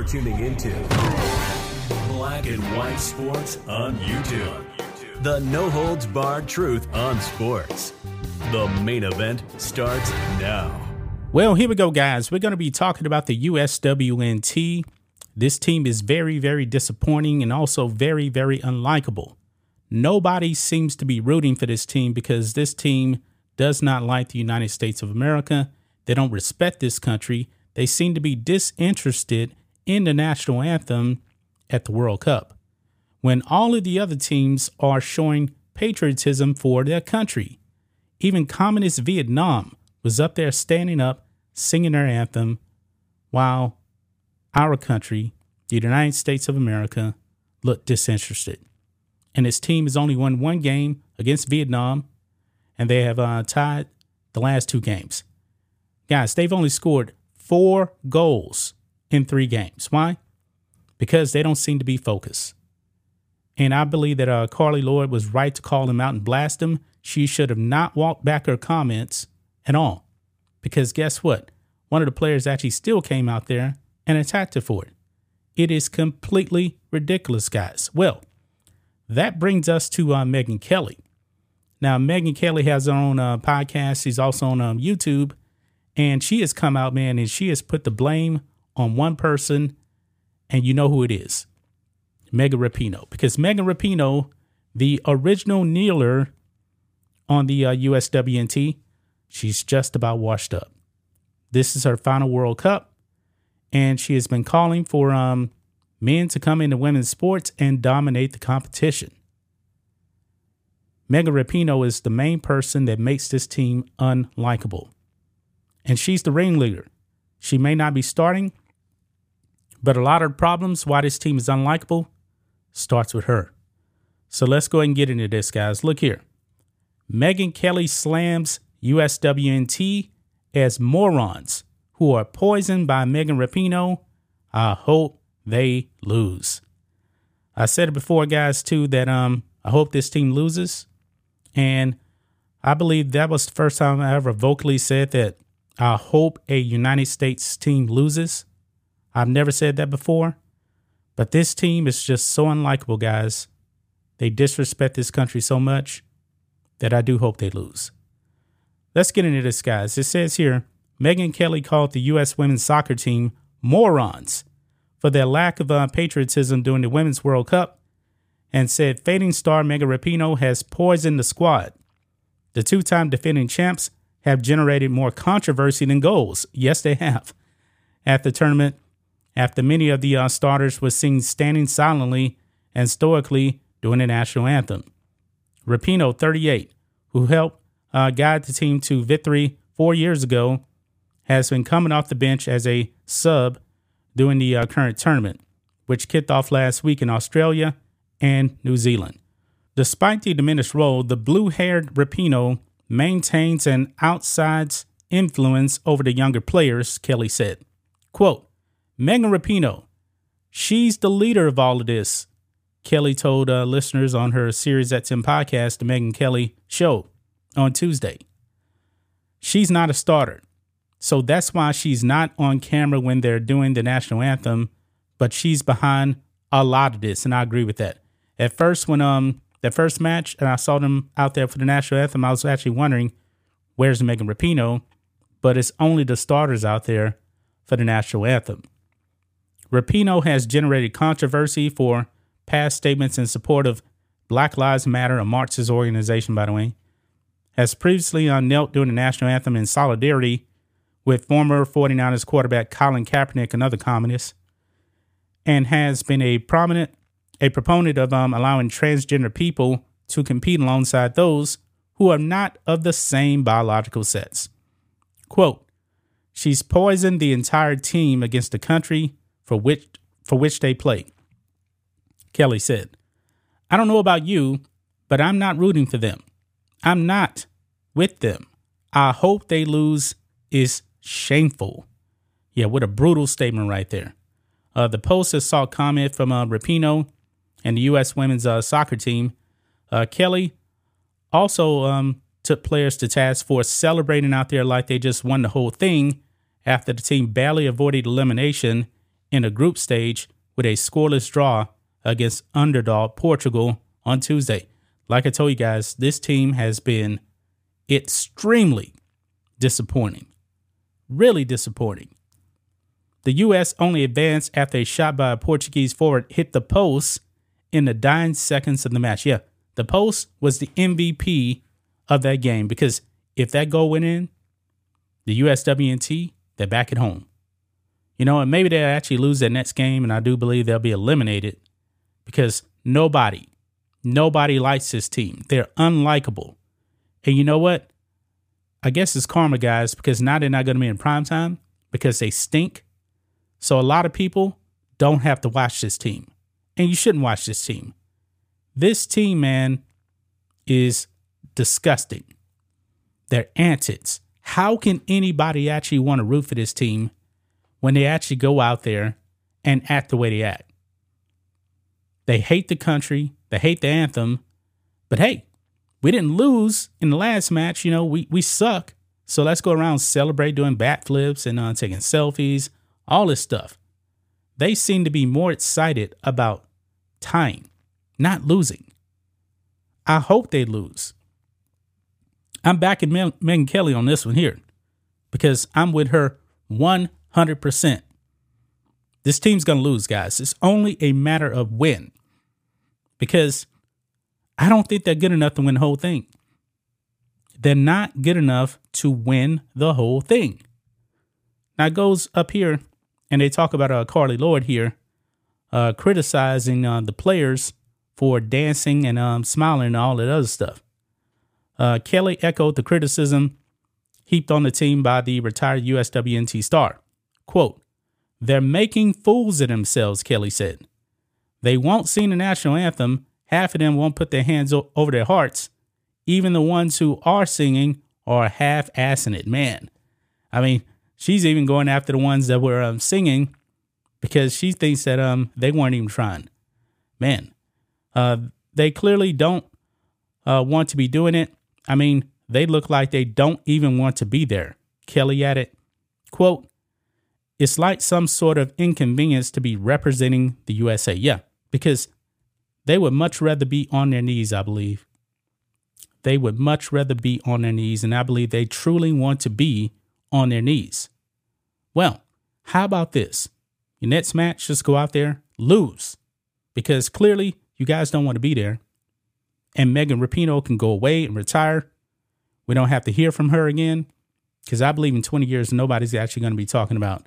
You're tuning into Black and White Sports on YouTube. The no holds barred truth on sports. The main event starts now. Well, here we go, guys. We're going to be talking about the USWNT. This team is very, very disappointing and also very, very unlikable. Nobody seems to be rooting for this team because this team does not like the United States of America. They don't respect this country. They seem to be disinterested in the national anthem at the World Cup when all of the other teams are showing patriotism for their country. Even communist Vietnam was up there standing up, singing their anthem, while our country, the United States of America, looked disinterested. And its team has only won one game against Vietnam, and they have uh, tied the last two games. Guys, they've only scored four goals in three games. Why? Because they don't seem to be focused. And I believe that uh, Carli Lloyd was right to call him out and blast him. She should have not walked back her comments at all. Because guess what? One of the players actually still came out there and attacked her for it. It is completely ridiculous, guys. Well, that brings us to uh, Megyn Kelly. Now, Megyn Kelly has her own uh, podcast. She's also on um, YouTube. And she has come out, man, and she has put the blame on one person. And you know who it is Megan Rapinoe. Because Megan Rapinoe, the original kneeler on the uh, USWNT, she's just about washed up. This is her final World Cup and she has been calling for um, men to come into women's sports and dominate the competition. Megan Rapinoe is the main person that makes this team unlikable. And she's the ringleader. She may not be starting, but a lot of problems why this team is unlikable starts with her. So let's go ahead and get into this, guys. Look here. Megyn Kelly slams USWNT as morons who are poisoned by Megan Rapinoe, I hope they lose. I said it before, guys, too, that um I hope this team loses. And I believe that was the first time I ever vocally said that I hope a United States team loses. I've never said that before. But this team is just so unlikable, guys. They disrespect this country so much that I do hope they lose. Let's get into this, guys. It says here Megyn Kelly called the U.S. women's soccer team morons for their lack of uh, patriotism during the Women's World Cup and said fading star Megan Rapinoe has poisoned the squad. The two time defending champs have generated more controversy than goals. Yes, they have. At the tournament, after many of the uh, starters were seen standing silently and stoically during the national anthem. Rapinoe, 38, who helped uh, guide the team to victory four years ago, has been coming off the bench as a sub during the uh, current tournament, which kicked off last week in Australia and New Zealand. Despite the diminished role, the blue haired Rapinoe maintains an outside's influence over the younger players, Kelly said. Quote, Megan Rapinoe, she's the leader of all of this, Kelly told uh, listeners on her SiriusXM podcast, The Megyn Kelly Show, on Tuesday. She's not a starter. So that's why she's not on camera when they're doing the national anthem, but she's behind a lot of this, and I agree with that. At first, when um that first match and I saw them out there for the national anthem, I was actually wondering where's Megan Rapinoe, but it's only the starters out there for the national anthem. Rapinoe has generated controversy for past statements in support of Black Lives Matter, a Marxist organization, by the way, has previously knelt during the national anthem in solidarity with former 49ers quarterback Colin Kaepernick, another communist, and has been a prominent a proponent of um, allowing transgender people to compete alongside those who are not of the same biological sex. Quote, she's poisoned the entire team against the country for which for which they play. Kelly said, I don't know about you, but I'm not rooting for them. I'm not with them. I hope they lose is shameful. Yeah, what a brutal statement right there. Uh, the post has saw comment from uh, Rapinoe and the U.S. women's uh, soccer team. Uh, Kelly also um, took players to task for celebrating out there like they just won the whole thing after the team barely avoided elimination in a group stage with a scoreless draw against underdog Portugal on Tuesday. Like I told you guys, this team has been extremely disappointing. Really disappointing. The U.S. only advanced after a shot by a Portuguese forward hit the post in the dying seconds of the match. Yeah, the post was the MVP of that game because if that goal went in, the USWNT, they're back at home. You know, and maybe they'll actually lose their next game, and I do believe they'll be eliminated because nobody, nobody likes this team. They're unlikable. And you know what? I guess it's karma, guys, because now they're not going to be in prime time because they stink. So a lot of people don't have to watch this team. And you shouldn't watch this team. This team, man, is disgusting. They're antics. How can anybody actually want to root for this team when they actually go out there and act the way they act? They hate the country, they hate the anthem, but hey, we didn't lose in the last match. You know, we, we suck. So let's go around celebrate doing backflips and uh, taking selfies, all this stuff. They seem to be more excited about tying, not losing. I hope they lose. I'm backing Meg- Megyn Kelly on this one here because I'm with her 100%. This team's going to lose, guys. It's only a matter of when because I don't think they're good enough to win the whole thing. They're not good enough to win the whole thing. Now it goes up here, and they talk about uh, Carli Lloyd here, uh, criticizing uh, the players for dancing and um, smiling and all that other stuff. Uh, Kelly echoed the criticism heaped on the team by the retired USWNT star. Quote, They're making fools of themselves, Kelly said. They won't sing the national anthem half of them won't put their hands o- over their hearts. Even the ones who are singing are half assing it. Man, I mean, she's even going after the ones that were um, singing because she thinks that um they weren't even trying. Man, uh, they clearly don't uh, want to be doing it. I mean, they look like they don't even want to be there. Kelly added, quote, it's like some sort of inconvenience to be representing the USA. Yeah, because they would much rather be on their knees, I believe. They would much rather be on their knees, and I believe they truly want to be on their knees. Well, how about this? Your next match, just go out there, lose, because clearly you guys don't want to be there. And Megan Rapinoe can go away and retire. We don't have to hear from her again, because I believe in 20 years, nobody's actually going to be talking about